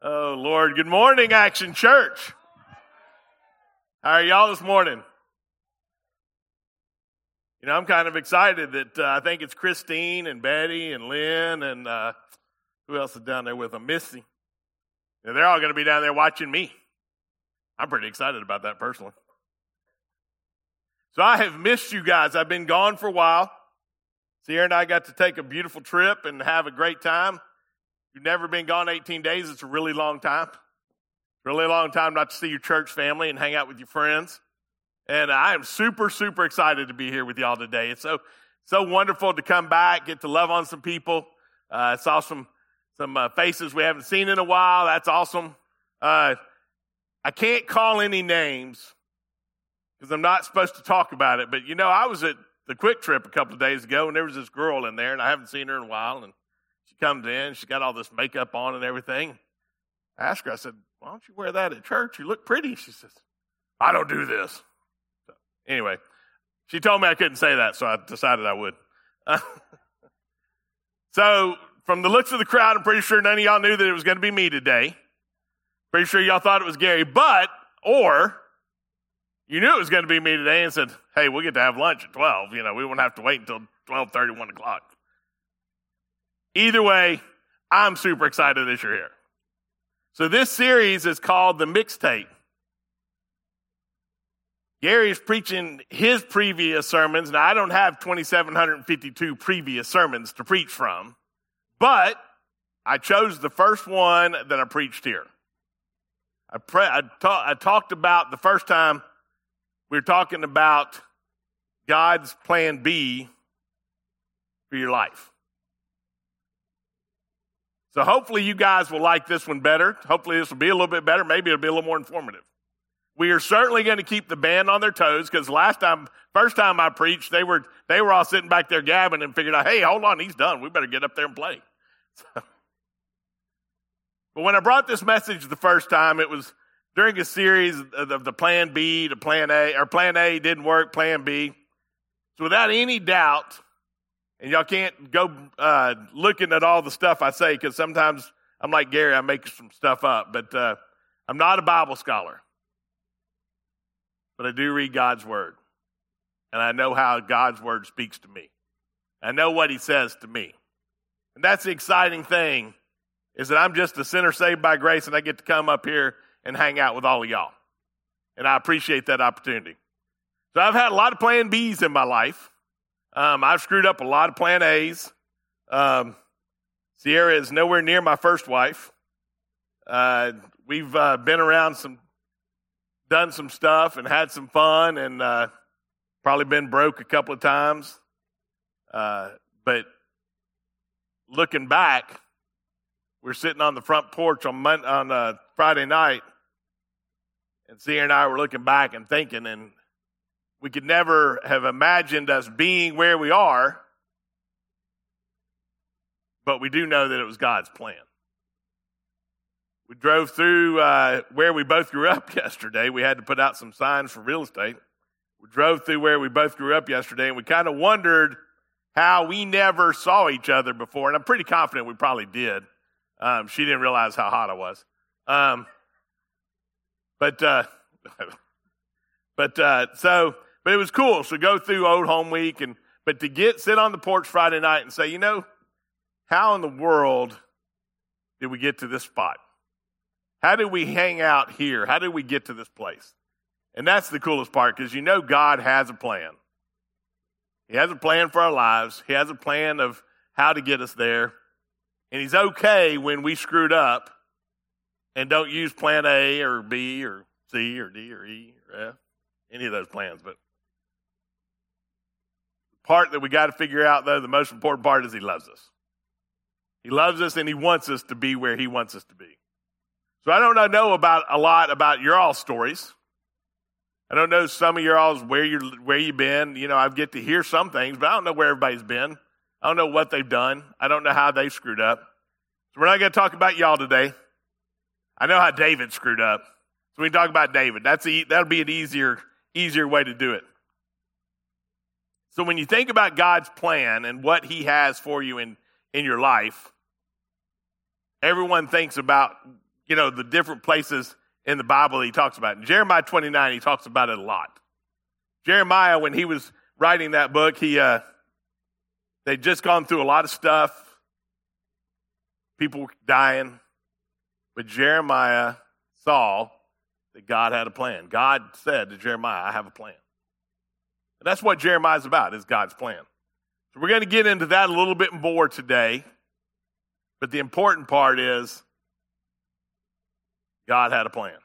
Oh, Lord. Good morning, Action Church. How are y'all this morning? You know, I'm kind of excited that uh, I think it's Christine and Betty and Lynn and uh, who else is down there with them? Missy. And they're all going to be down there watching me. I'm pretty excited about that personally. So I have missed you guys. I've been gone for a while. Sierra and I got to take a beautiful trip and have a great time. You've never been gone 18 days, it's a really long time. Really long time not to see your church family and hang out with your friends. And I am super, super excited to be here with y'all today. It's so, so wonderful to come back, get to love on some people. Uh, saw some, some uh, faces we haven't seen in a while. That's awesome. Uh, I can't call any names because I'm not supposed to talk about it. But you know, I was at the QuikTrip a couple of days ago, and there was this girl in there, and I haven't seen her in a while. And comes in, She's got all this makeup on and everything. I asked her, I said, "Why don't you wear that at church? You look pretty." She says, "I don't do this." So, anyway, she told me I couldn't say that, so I decided I would. so, from the looks of the crowd, I'm pretty sure none of y'all knew that it was going to be me today. Pretty sure y'all thought it was Gary, but or you knew it was going to be me today and said, hey, we'll get to have lunch at 12. You know, we won't have to wait until 12.30, 1 o'clock. Either way, I'm super excited that you're here. So this series is called The Mixtape. Gary's preaching his previous sermons. Now, I don't have 2,752 previous sermons to preach from, but I chose the first one that I preached here. I, pre- I, ta- I talked about the first time we were talking about God's plan B for your life. So hopefully you guys will like this one better. Hopefully this will be a little bit better. Maybe it'll be a little more informative. We are certainly going to keep the band on their toes because last time, first time I preached, they were they were all sitting back there gabbing and figured out, hey, hold on, he's done. We better get up there and play. So, but when I brought this message the first time, it was during a series of the plan B to plan A, or plan A didn't work, plan B. So without any doubt, and y'all can't go uh, looking at all the stuff I say because sometimes I'm like Gary, I make some stuff up, but uh, I'm not a Bible scholar. But I do read God's word, and I know how God's word speaks to me. I know what He says to me, and that's the exciting thing is that I'm just a sinner saved by grace and I get to come up here and hang out with all of y'all. And I appreciate that opportunity. So I've had a lot of plan Bs in my life. Um, I've screwed up a lot of plan A's. Um, Sierra is nowhere near my first wife. Uh, we've uh, been around some, done some stuff and had some fun and uh, probably been broke a couple of times. Uh, but looking back, we are sitting on the front porch on Monday, on uh, Friday night, and Sierra and I were looking back and thinking, and we could never have imagined us being where we are, but we do know that it was God's plan. We drove through uh, where we both grew up yesterday. We had to put out some signs for real estate. We drove through where we both grew up yesterday, and we kind of wondered how we never saw each other before. And I'm pretty confident we probably did. Um, she didn't realize how hot I was. Um, but uh, but uh, so but it was cool. So go through Old Home Week and but to get sit on the porch Friday night and say, you know, how in the world did we get to this spot? How did we hang out here? How did we get to this place? And that's the coolest part because you know God has a plan. He has a plan for our lives. He has a plan of how to get us there. And he's okay when we screwed up and don't use plan A or B or C or D or E or F, any of those plans. But part that we got to figure out, though, the most important part is he loves us. He loves us and he wants us to be where he wants us to be. So I don't know about a lot about your all stories. I don't know some of your all's where you where you've been. You know, I get to hear some things, but I don't know where everybody's been. I don't know what they've done. I don't know how they screwed up. So we're not going to talk about y'all today. I know how David screwed up. So we can talk about David. That's a, that'll be an easier, easier way to do it. So when you think about God's plan and what he has for you in, in your life, everyone thinks about, you know, the different places in the Bible he talks about. In Jeremiah 29, he talks about it a lot. Jeremiah, when he was writing that book, he, uh, they'd just gone through a lot of stuff. People dying. But Jeremiah saw that God had a plan. God said to Jeremiah, I have a plan. And that's what Jeremiah's about, is God's plan. So we're going to get into that a little bit more today. But the important part is God had a plan.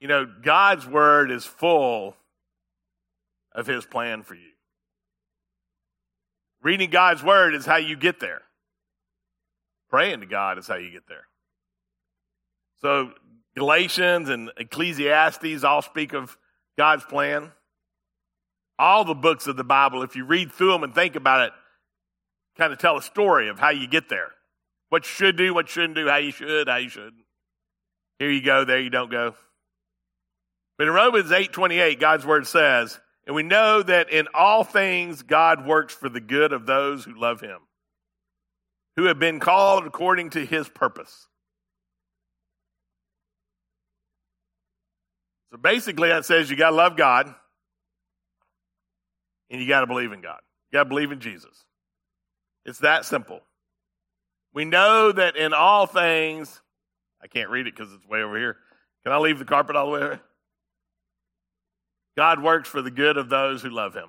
You know, God's word is full of his plan for you. Reading God's word is how you get there. Praying to God is how you get there. So, Galatians and Ecclesiastes all speak of God's plan. All the books of the Bible, if you read through them and think about it, kind of tell a story of how you get there. What you should do, what you shouldn't do, how you should, how you shouldn't. Here you go, there you don't go. But in Romans 8:28, God's word says, and we know that in all things God works for the good of those who love him, who have been called according to his purpose. So basically, that says you got to love God and you got to believe in God. You got to believe in Jesus. It's that simple. We know that in all things, I can't read it because it's way over here. Can I leave the carpet all the way there? God works for the good of those who love him.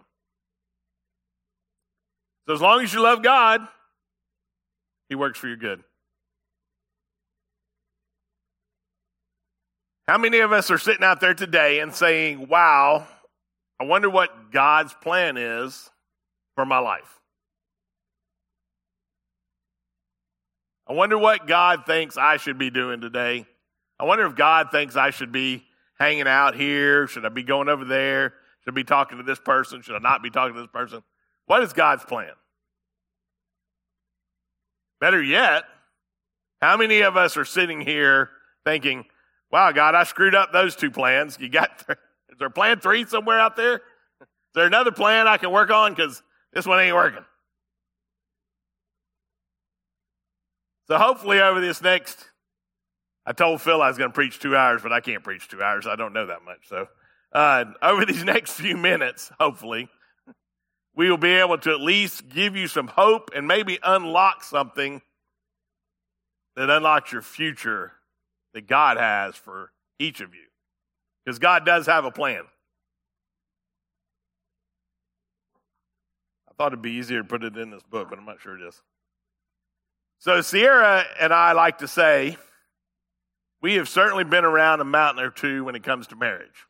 So as long as you love God, he works for your good. How many of us are sitting out there today and saying, wow, I wonder what God's plan is for my life? I wonder what God thinks I should be doing today. I wonder if God thinks I should be hanging out here. Should I be going over there? Should I be talking to this person? Should I not be talking to this person? What is God's plan? Better yet, how many of us are sitting here thinking, wow, God, I screwed up those two plans. You got, is there plan three somewhere out there? Is there another plan I can work on? Because this one ain't working. So hopefully over this next, I told Phil I was going to preach two hours, but I can't preach two hours. I don't know that much. So uh, over these next few minutes, hopefully, we will be able to at least give you some hope and maybe unlock something that unlocks your future that God has for each of you. Because God does have a plan. I thought it'd be easier to put it in this book, but I'm not sure it is. So, Sierra and I like to say, we have certainly been around a mountain or two when it comes to marriage.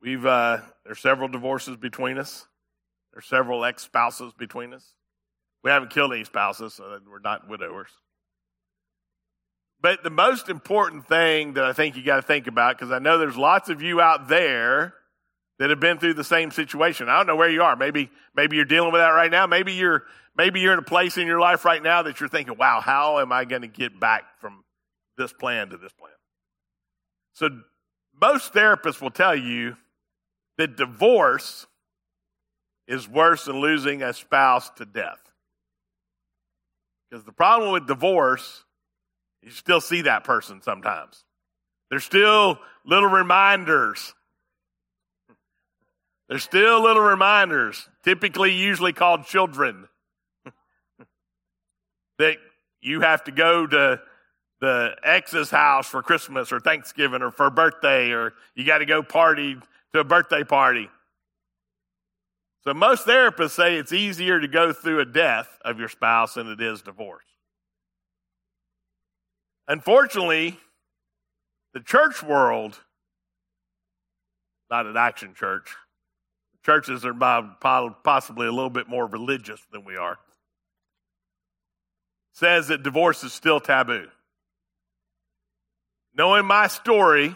We've, uh, there's several divorces between us. There's several ex spouses between us. We haven't killed any spouses, so we're not widowers. But the most important thing that I think you got to think about, because I know there's lots of you out there that have been through the same situation. I don't know where you are. Maybe, maybe you're dealing with that right now. Maybe you're, maybe you're in a place in your life right now that you're thinking, wow, how am I going to get back from this plan to this plan? So most therapists will tell you that divorce is worse than losing a spouse to death. Because the problem with divorce, you still see that person sometimes. There's still little reminders there's still little reminders, typically usually called children, that you have to go to the ex's house for Christmas or Thanksgiving or for birthday, or you got to go party to a birthday party. So most therapists say it's easier to go through a death of your spouse than it is divorce. Unfortunately, the church world, not an action church, Churches are possibly a little bit more religious than we are. Says that divorce is still taboo. Knowing my story,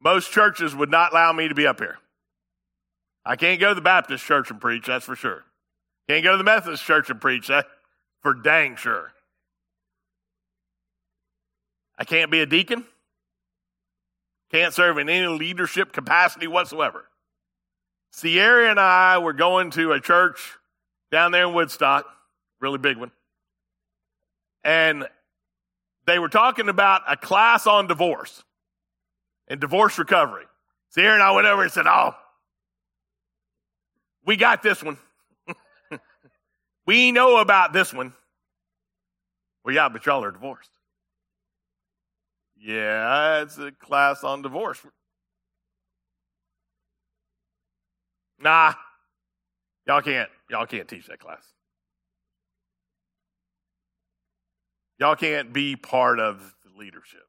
most churches would not allow me to be up here. I can't go to the Baptist church and preach, that's for sure. Can't go to the Methodist church and preach, that's for dang sure. I can't be a deacon. Can't serve in any leadership capacity whatsoever. Sierra and I were going to a church down there in Woodstock, really big one. And they were talking about a class on divorce and divorce recovery. Sierra and I went over and said, Oh, we got this one. we know about this one. Well, yeah, but y'all are divorced. Yeah, it's a class on divorce. Nah, y'all can't. Y'all can't teach that class. Y'all can't be part of the leadership.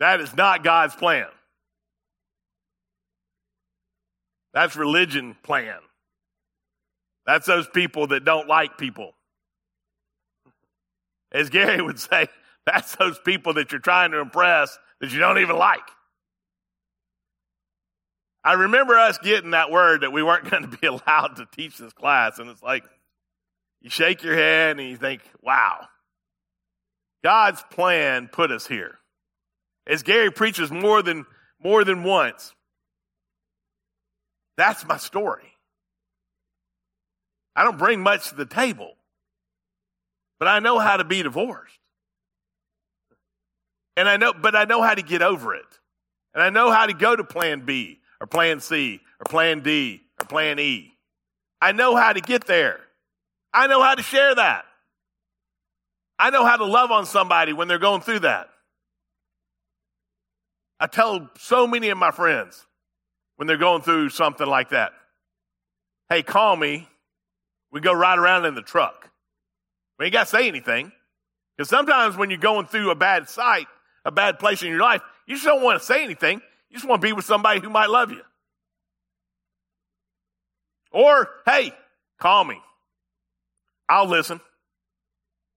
That is not God's plan. That's religion plan. That's those people that don't like people. As Gary would say, that's those people that you're trying to impress that you don't even like. I remember us getting that word that we weren't going to be allowed to teach this class, and it's like you shake your head and you think, wow, God's plan put us here. As Gary preaches more than more than once, that's my story. I don't bring much to the table, but I know how to be divorced. And I know, but I know how to get over it. And I know how to go to plan B or plan C or plan D or plan E. I know how to get there. I know how to share that. I know how to love on somebody when they're going through that. I tell so many of my friends when they're going through something like that hey, call me. We go ride around in the truck. We ain't got to say anything. Because sometimes when you're going through a bad sight, a bad place in your life, you just don't want to say anything. You just want to be with somebody who might love you. Or, hey, call me. I'll listen.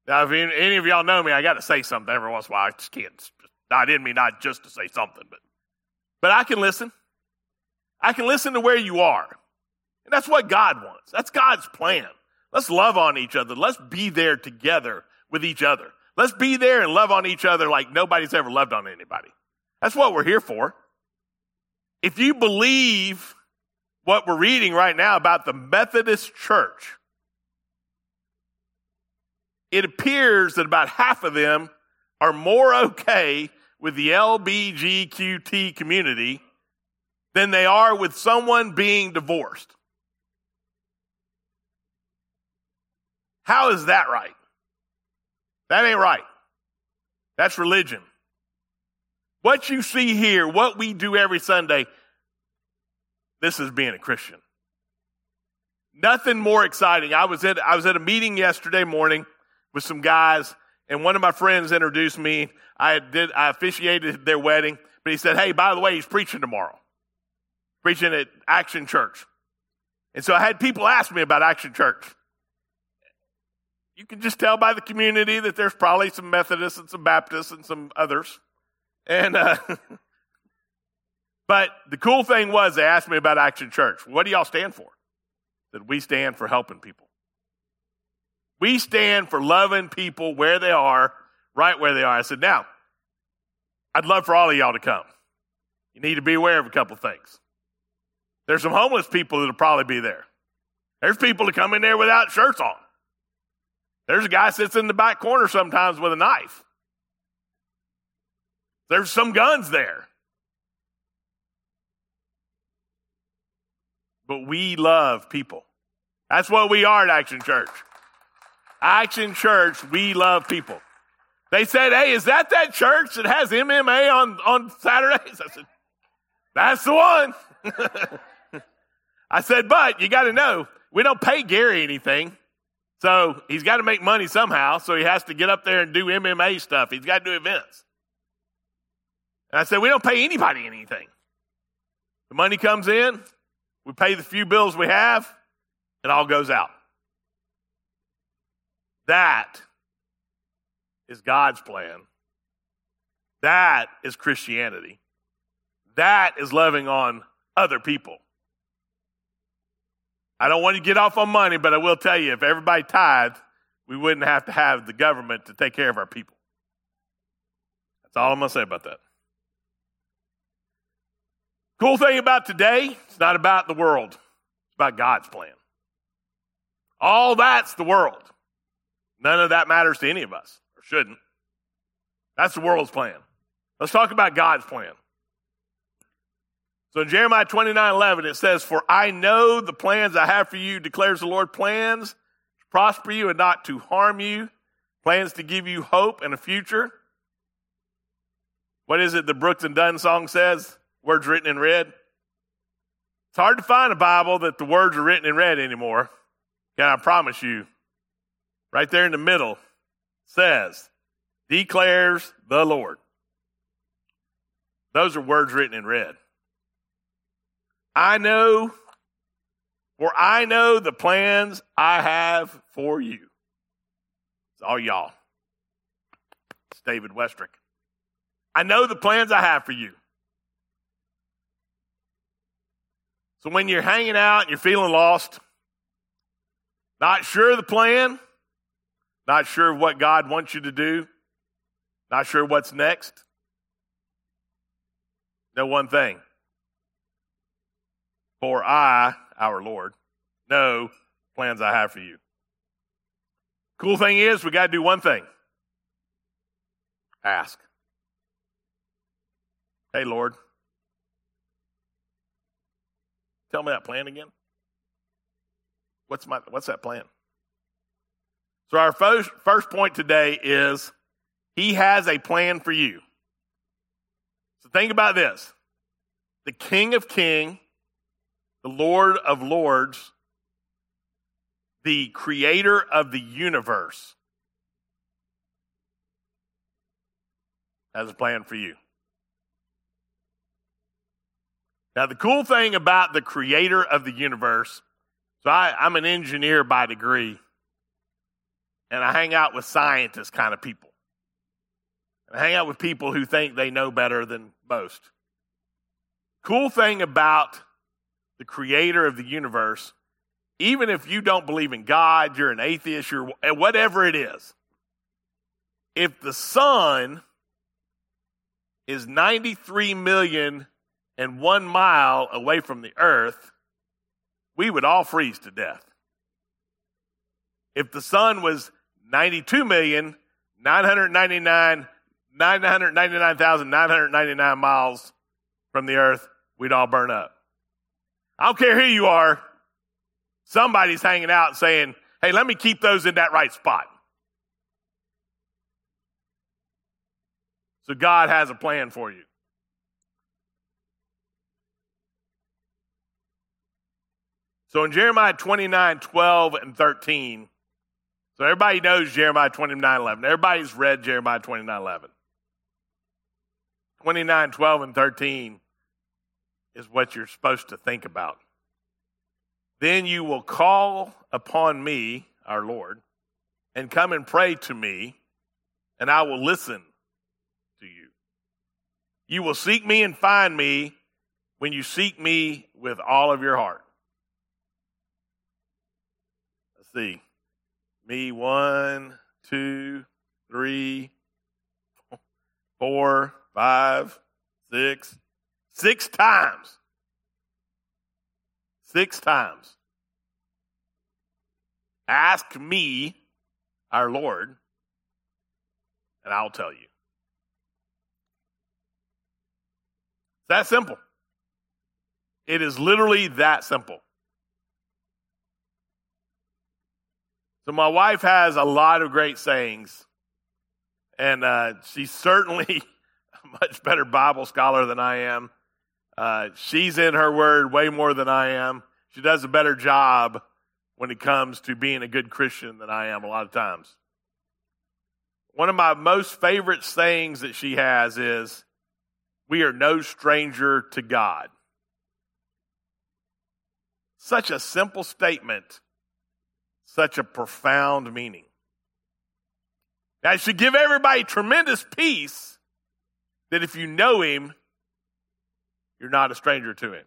Now, if any of y'all know me, I got to say something every once in a while. I just can't. I didn't mean not just to say something, but but I can listen. I can listen to where you are, and that's what God wants. That's God's plan. Let's love on each other. Let's be there together with each other. Let's be there and love on each other like nobody's ever loved on anybody. That's what we're here for. If you believe what we're reading right now about the Methodist Church, it appears that about half of them are more okay with the LBGQT community than they are with someone being divorced. How is that right? That ain't right. That's religion. What you see here, what we do every Sunday, this is being a Christian. Nothing more exciting. I was at I was at a meeting yesterday morning with some guys, and one of my friends introduced me. I did I officiated their wedding, but he said, "Hey, by the way, he's preaching tomorrow, preaching at Action Church." And so I had people ask me about Action Church. You can just tell by the community that there's probably some Methodists and some Baptists and some others, and. Uh, But the cool thing was they asked me about Action Church. What do y'all stand for? That we stand for helping people. We stand for loving people where they are, right where they are. I said, now, I'd love for all of y'all to come. You need to be aware of a couple things. There's some homeless people that'll probably be there. There's people that come in there without shirts on. There's a guy sits in the back corner sometimes with a knife. There's some guns there. But we love people. That's what we are at Action Church. Action Church, we love people. They said, Hey, is that that church that has MMA on, on Saturdays? I said, That's the one. I said, But you got to know, we don't pay Gary anything. So he's got to make money somehow. So he has to get up there and do MMA stuff. He's got to do events. And I said, We don't pay anybody anything. The money comes in, we pay the few bills we have, it all goes out. That is God's plan. That is Christianity. That is loving on other people. I don't want to get off on money, but I will tell you if everybody tithed, we wouldn't have to have the government to take care of our people. That's all I'm going to say about that. Cool thing about today, it's not about the world, it's about God's plan. All that's the world. None of that matters to any of us, or shouldn't. That's the world's plan. Let's talk about God's plan. So in Jeremiah 29 11, it says, For I know the plans I have for you, declares the Lord, plans to prosper you and not to harm you, plans to give you hope and a future. What is it the Brooks and Dunn song says? Words written in red. It's hard to find a Bible that the words are written in red anymore. Can I promise you, right there in the middle says, declares the Lord. Those are words written in red. I know, for I know the plans I have for you. It's all y'all. It's David Westerick. I know the plans I have for you. So when you're hanging out and you're feeling lost, not sure of the plan, not sure of what God wants you to do, not sure what's next, know one thing for I, our Lord, know plans I have for you. Cool thing is, we got to do one thing ask. Hey, Lord, tell me that plan again. What's, my, what's that plan? So, our first, first point today is He has a plan for you. So, think about this the King of Kings the Lord of Lords, the creator of the universe, has a plan for you. Now, the cool thing about the creator of the universe, so I, am an engineer by degree, and I hang out with scientists kind of people. I hang out with people who think they know better than most. Cool thing about the creator of the universe, even if you don't believe in God, you're an atheist, you're eh, whatever it is, if the sun is 93 million and one mile away from the earth, we would all freeze to death. If the sun was 92 million, 999, 999,999 miles from the earth, we'd all burn up. I don't care who you are. Somebody's hanging out saying, hey, let me keep those in that right spot. So God has a plan for you. So in Jeremiah 29, 12, and 13, so everybody knows Jeremiah 29, 11. Everybody's read Jeremiah 29, 11. 29, 12, and 13 is what you're supposed to think about. Then you will call upon me, our Lord, and come and pray to me, and I will listen to you. You will seek me and find me when you seek me with all of your heart. Let's see. Me, one, two, three, four, five, six, Six times. Six times. Ask me, our Lord, and I'll tell you. It's that simple. It is literally that simple. So, my wife has a lot of great sayings, and uh, she's certainly a much better Bible scholar than I am. Uh, she's in her word way more than I am. She does a better job when it comes to being a good Christian than I am a lot of times. One of my most favorite sayings that she has is, We are no stranger to God. Such a simple statement, such a profound meaning. That should give everybody tremendous peace that if you know Him, you're not a stranger to him.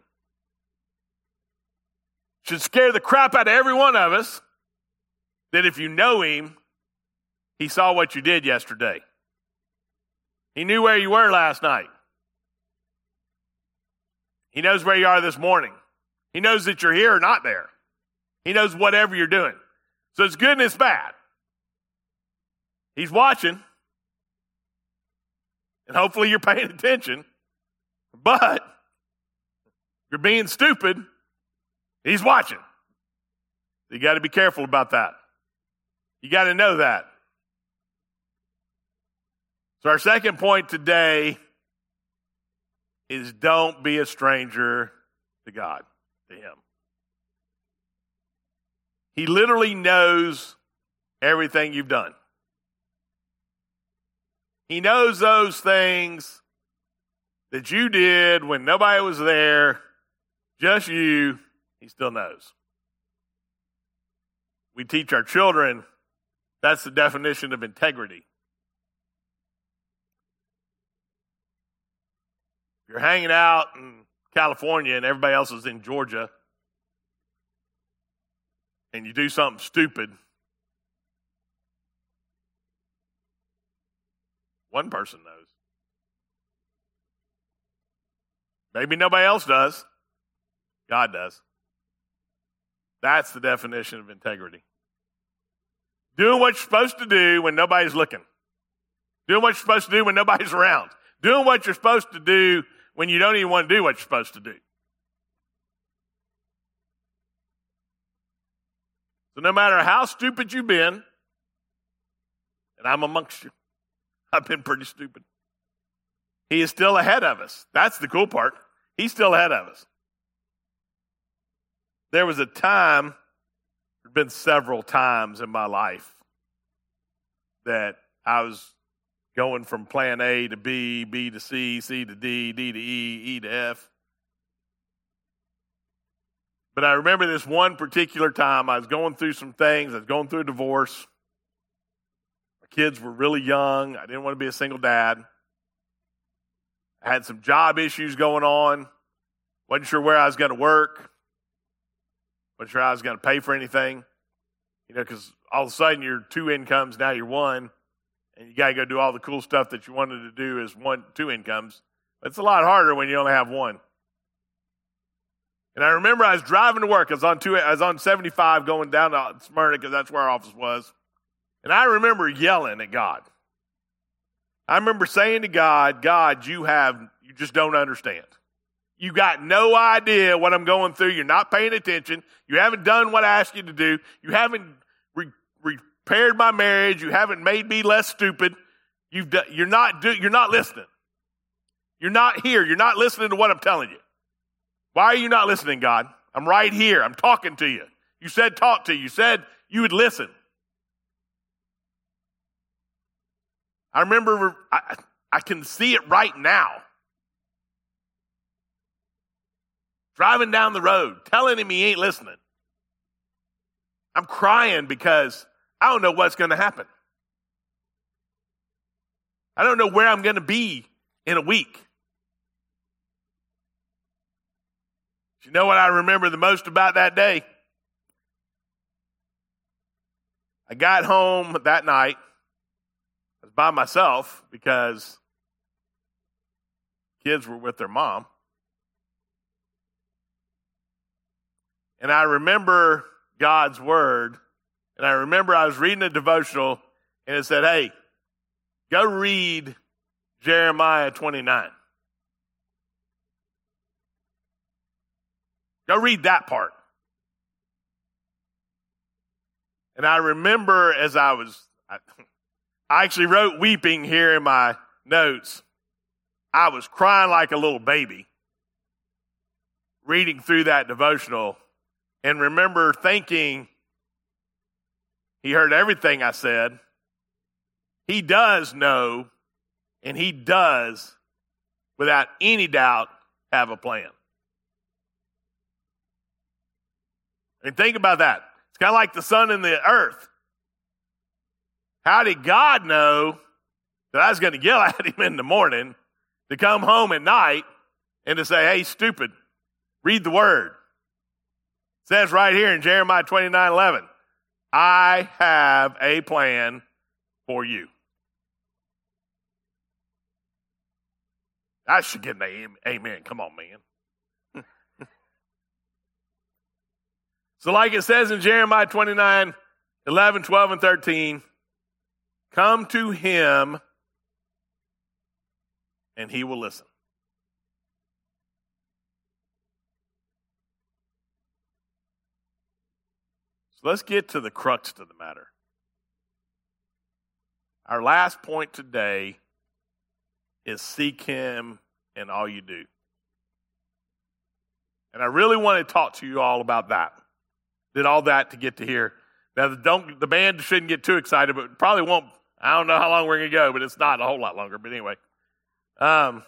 Should scare the crap out of every one of us that if you know him, he saw what you did yesterday. He knew where you were last night. He knows where you are this morning. He knows that you're here or not there. He knows whatever you're doing. So it's good and it's bad. He's watching. And hopefully you're paying attention. But you're being stupid, he's watching. You got to be careful about that. You got to know that. So, our second point today is don't be a stranger to God, to Him. He literally knows everything you've done. He knows those things that you did when nobody was there, just you, he still knows. We teach our children that's the definition of integrity. If you're hanging out in California and everybody else is in Georgia, and you do something stupid, one person knows. Maybe nobody else does. God does. That's the definition of integrity. Doing what you're supposed to do when nobody's looking. Doing what you're supposed to do when nobody's around. Doing what you're supposed to do when you don't even want to do what you're supposed to do. So no matter how stupid you've been, and I'm amongst you, I've been pretty stupid. He is still ahead of us. That's the cool part. He's still ahead of us. There was a time, there been several times in my life that I was going from plan A to B, B to C, C to D, D to E, E to F. But I remember this one particular time I was going through some things. I was going through a divorce. My kids were really young. I didn't want to be a single dad. I had some job issues going on. Wasn't sure where I was going to work. Sure I was going to pay for anything. You know, because all of a sudden you're two incomes, now you're one, and you got to go do all the cool stuff that you wanted to do as one, two incomes. It's a lot harder when you only have one. And I remember I was driving to work. I was on two, I was on 75 going down to Smyrna because that's where our office was. And I remember yelling at God. I remember saying to God, God, you have, you just don't understand. You got no idea what I'm going through. You're not paying attention. You haven't done what I asked you to do. You haven't re- repaired my marriage. You haven't made me less stupid. You've done, you're not do, you're not listening. You're not here. You're not listening to what I'm telling you. Why are you not listening, God? I'm right here. I'm talking to you. You said talk to you. You said you would listen. I remember, I, I can see it right now. Driving down the road, telling him he ain't listening. I'm crying because I don't know what's going to happen. I don't know where I'm going to be in a week. You know what I remember the most about that day? I got home that night. I was by myself because kids were with their mom. And I remember God's word. And I remember I was reading a devotional and it said, hey, go read Jeremiah 29. Go read that part. And I remember as I was, I, I actually wrote weeping here in my notes. I was crying like a little baby reading through that devotional and remember thinking he heard everything I said. He does know, and he does, without any doubt, have a plan. And think about that. It's kind of like the sun and the earth. How did God know that I was going to yell at him in the morning to come home at night and to say, hey, stupid, read the word? Says right here in Jeremiah 29 11, I have a plan for you. I should get an amen. Come on, man. So, like it says in Jeremiah 29 11, 12, and 13, Come to him and he will listen. So let's get to the crux of the matter. Our last point today is seek him in all you do. And I really want to talk to you all about that. Did all that to get to here. Now, don't, the band shouldn't get too excited, but probably won't. I don't know how long we're going to go, but it's not a whole lot longer. But anyway, um,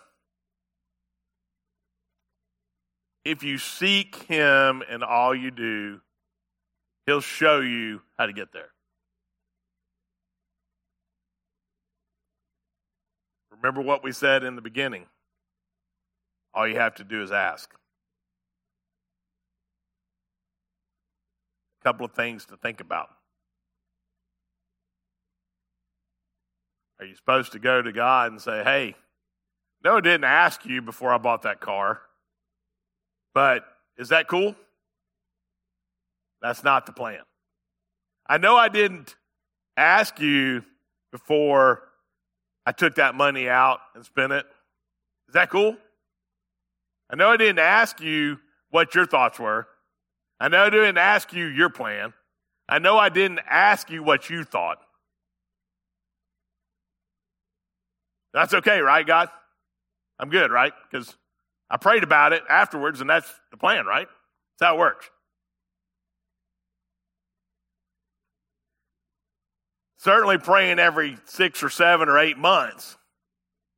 if you seek Him in all you do, He'll show you how to get there. Remember what we said in the beginning. All you have to do is ask. A couple of things to think about. Are you supposed to go to God and say, hey, no, I didn't ask you before I bought that car, but is that cool? That's not the plan. I know I didn't ask you before I took that money out and spent it. Is that cool? I know I didn't ask you what your thoughts were. I know I didn't ask you your plan. I know I didn't ask you what you thought. That's okay, right, God? I'm good, right? Because I prayed about it afterwards, and that's the plan, right? That's how it works. Certainly praying every six or seven or eight months.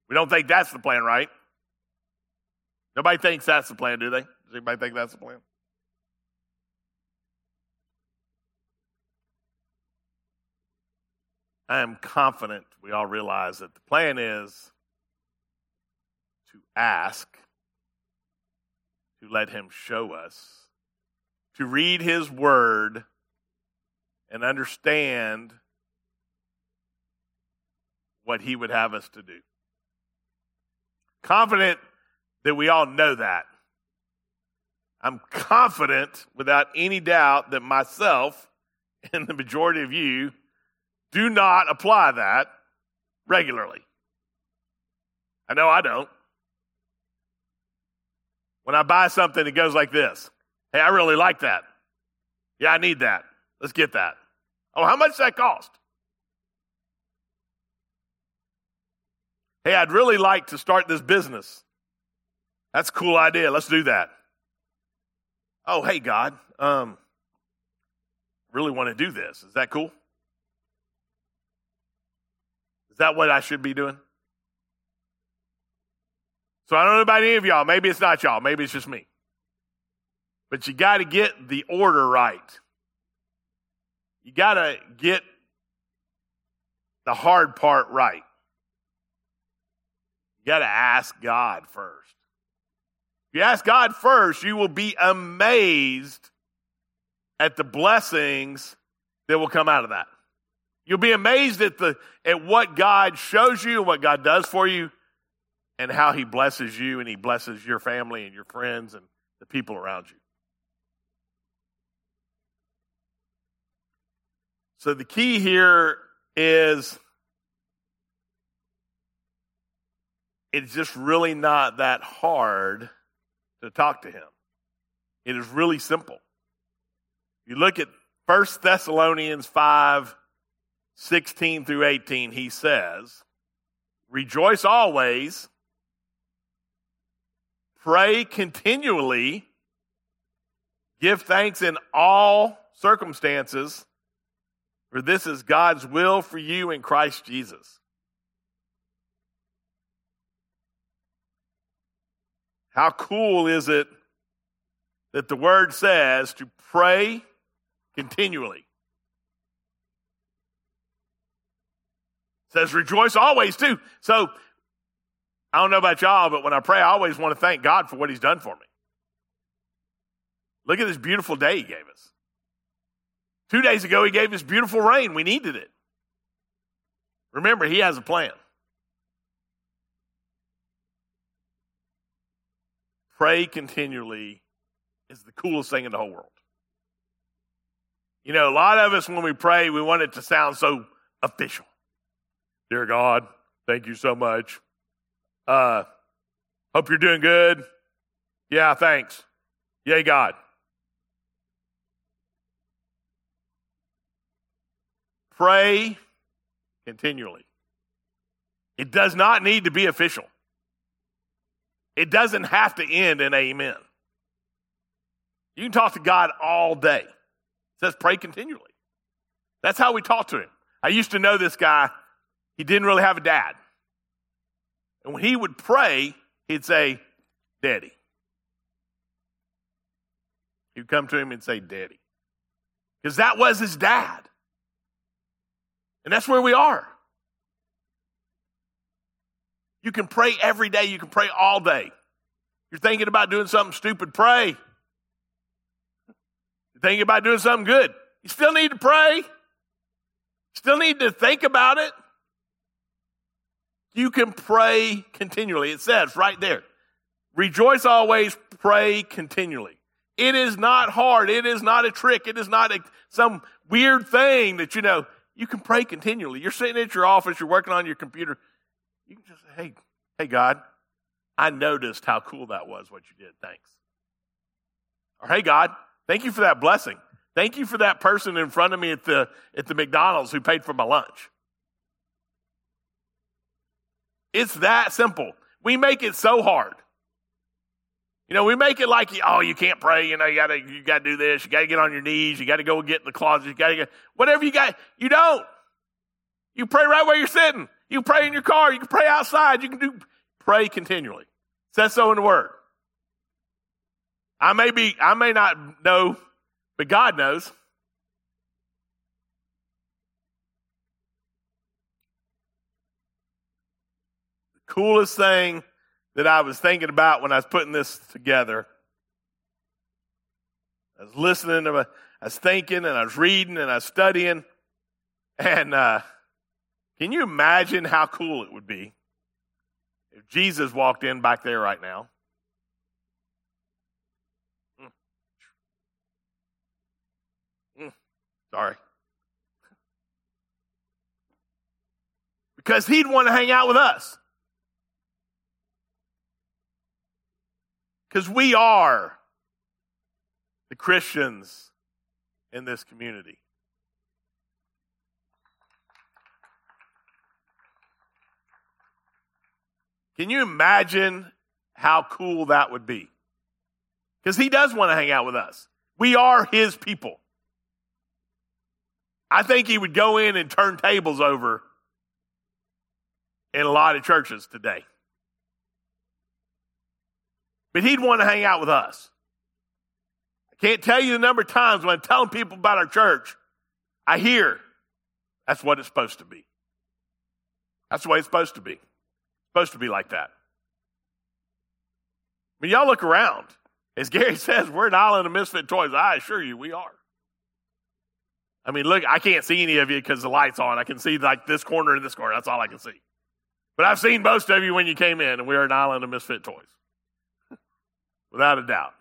We don't think that's the plan, right? Nobody thinks that's the plan, do they? Does anybody think that's the plan? I am confident we all realize that the plan is to ask, to let Him show us, to read His Word and understand what He would have us to do. Confident that we all know that. I'm confident without any doubt that myself and the majority of you do not apply that regularly. I know I don't. When I buy something, it goes like this Hey, I really like that. Yeah, I need that. Let's get that. Oh, how much that cost? Hey, I'd really like to start this business. That's a cool idea. Let's do that. Oh, hey, God, um, really want to do this. Is that cool? Is that what I should be doing? So I don't know about any of y'all. Maybe it's not y'all. Maybe it's just me. But you got to get the order right. You got to get the hard part right. You got to ask God first. If you ask God first, you will be amazed at the blessings that will come out of that. You'll be amazed at the at what God shows you and what God does for you and how he blesses you and he blesses your family and your friends and the people around you. So the key here is it's just really not that hard to talk to him. It is really simple. You look at 1 Thessalonians 5 16 through 18, he says, Rejoice always, pray continually, give thanks in all circumstances, for this is God's will for you in Christ Jesus. How cool is it that the word says to pray continually? says rejoice always too. So I don't know about y'all, but when I pray, I always want to thank God for what He's done for me. Look at this beautiful day He gave us. Two days ago, He gave us beautiful rain. We needed it. Remember, He has a plan. Pray continually is the coolest thing in the whole world. You know, a lot of us, when we pray, we want it to sound so official. Dear God, thank you so much. Uh, hope you're doing good. Yeah, thanks. Yay, God. Pray continually. It does not need to be official. It doesn't have to end in amen. You can talk to God all day. It says pray continually. That's how we talk to him. I used to know this guy. He didn't really have a dad. And when he would pray, he'd say, Daddy. He'd come to him and say, Daddy. Because that was his dad. And that's where we are. You can pray every day. You can pray all day. You're thinking about doing something stupid, pray. You're thinking about doing something good. You still need to pray. Still need to think about it. You can pray continually. It says right there rejoice always, pray continually. It is not hard. It is not a trick. It is not a, some weird thing that, you know, you can pray continually. You're sitting at your office, you're working on your computer. You can just say, hey, hey, God, I noticed how cool that was, what you did. Thanks. Or, hey, God, thank you for that blessing. Thank you for that person in front of me at the, at the McDonald's who paid for my lunch. It's that simple. We make it so hard. You know, we make it like, oh, you can't pray. You know, you gotta, you gotta do this. You gotta get on your knees. You gotta go get in the closet. You gotta get, whatever you got. You don't. You pray right where you're sitting. You pray in your car. You can pray outside. You can do, pray continually. It says so in the word. I may be, I may not know, but God knows. The coolest thing that I was thinking about when I was putting this together. I was listening to, I was thinking and I was reading and I was studying. And uh, can you imagine how cool it would be if Jesus walked in back there right now? Mm. Mm. Sorry. Because he'd want to hang out with us. Because we are the Christians in this community. Can you imagine how cool that would be? Because he does want to hang out with us. We are his people. I think he would go in and turn tables over in a lot of churches today but he'd want to hang out with us. I can't tell you the number of times when I'm telling people about our church, I hear that's what it's supposed to be. That's the way it's supposed to be. Supposed to be like that. But y'all look around. As Gary says, we're an island of misfit toys. I assure you, we are. I mean, look, I can't see any of you because the light's on. I can see like this corner and this corner. That's all I can see. But I've seen most of you when you came in, and we are an island of misfit toys without a doubt.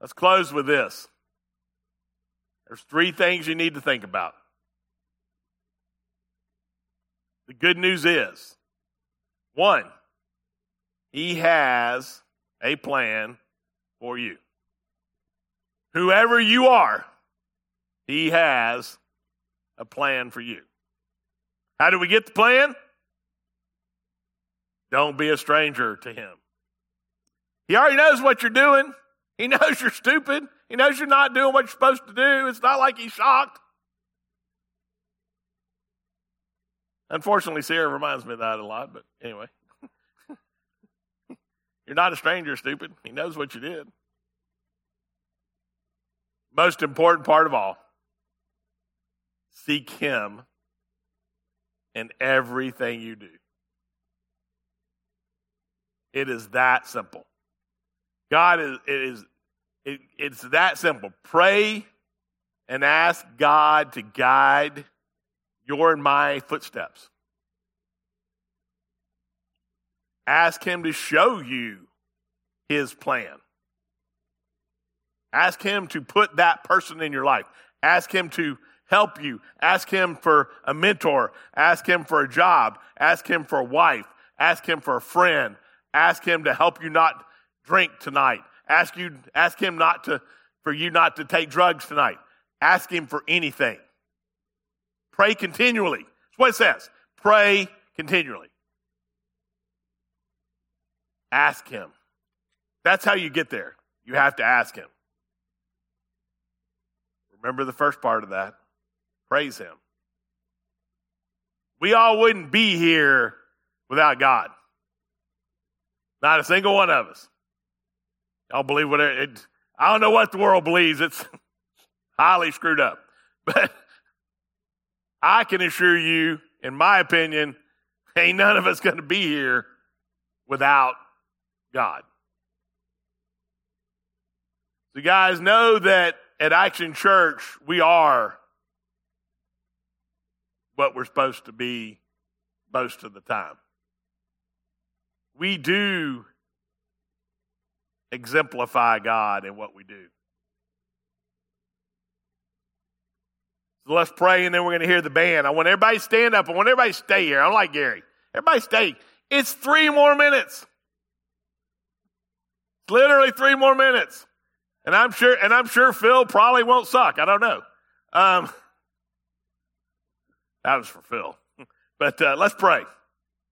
Let's close with this. There's three things you need to think about. The good news is one, he has a plan for you. Whoever you are, he has a plan for you. How do we get the plan? Don't be a stranger to him. He already knows what you're doing. He knows you're stupid. He knows you're not doing what you're supposed to do. It's not like he's shocked. Unfortunately, Sarah reminds me of that a lot, but anyway. you're not a stranger, stupid. He knows what you did. Most important part of all seek him in everything you do. It is that simple. God is it is it, it's that simple. Pray and ask God to guide your and my footsteps. Ask him to show you his plan. Ask Him to put that person in your life. Ask Him to help you. Ask Him for a mentor. Ask Him for a job. Ask Him for a wife. Ask Him for a friend. Ask Him to help you not drink tonight. Ask you, ask Him not to, for you not to take drugs tonight. Ask Him for anything. Pray continually. That's what it says. Pray continually. Ask Him. That's how you get there. You have to ask Him. Remember the first part of that. Praise Him. We all wouldn't be here without God. Not a single one of us. Y'all believe what it, I don't know what the world believes. It's highly screwed up. But I can assure you, in my opinion, ain't none of us going to be here without God. So, guys, know that at Action Church, we are what we're supposed to be most of the time. We do exemplify God in what we do. So let's pray, and then we're going to hear the band. I want everybody to stand up. I want everybody to stay here. I'm like Gary. Everybody stay. It's three more minutes. It's literally three more minutes. And I'm sure, and I'm sure Phil probably won't suck. I don't know. Um, that was for Phil. But uh, let's pray.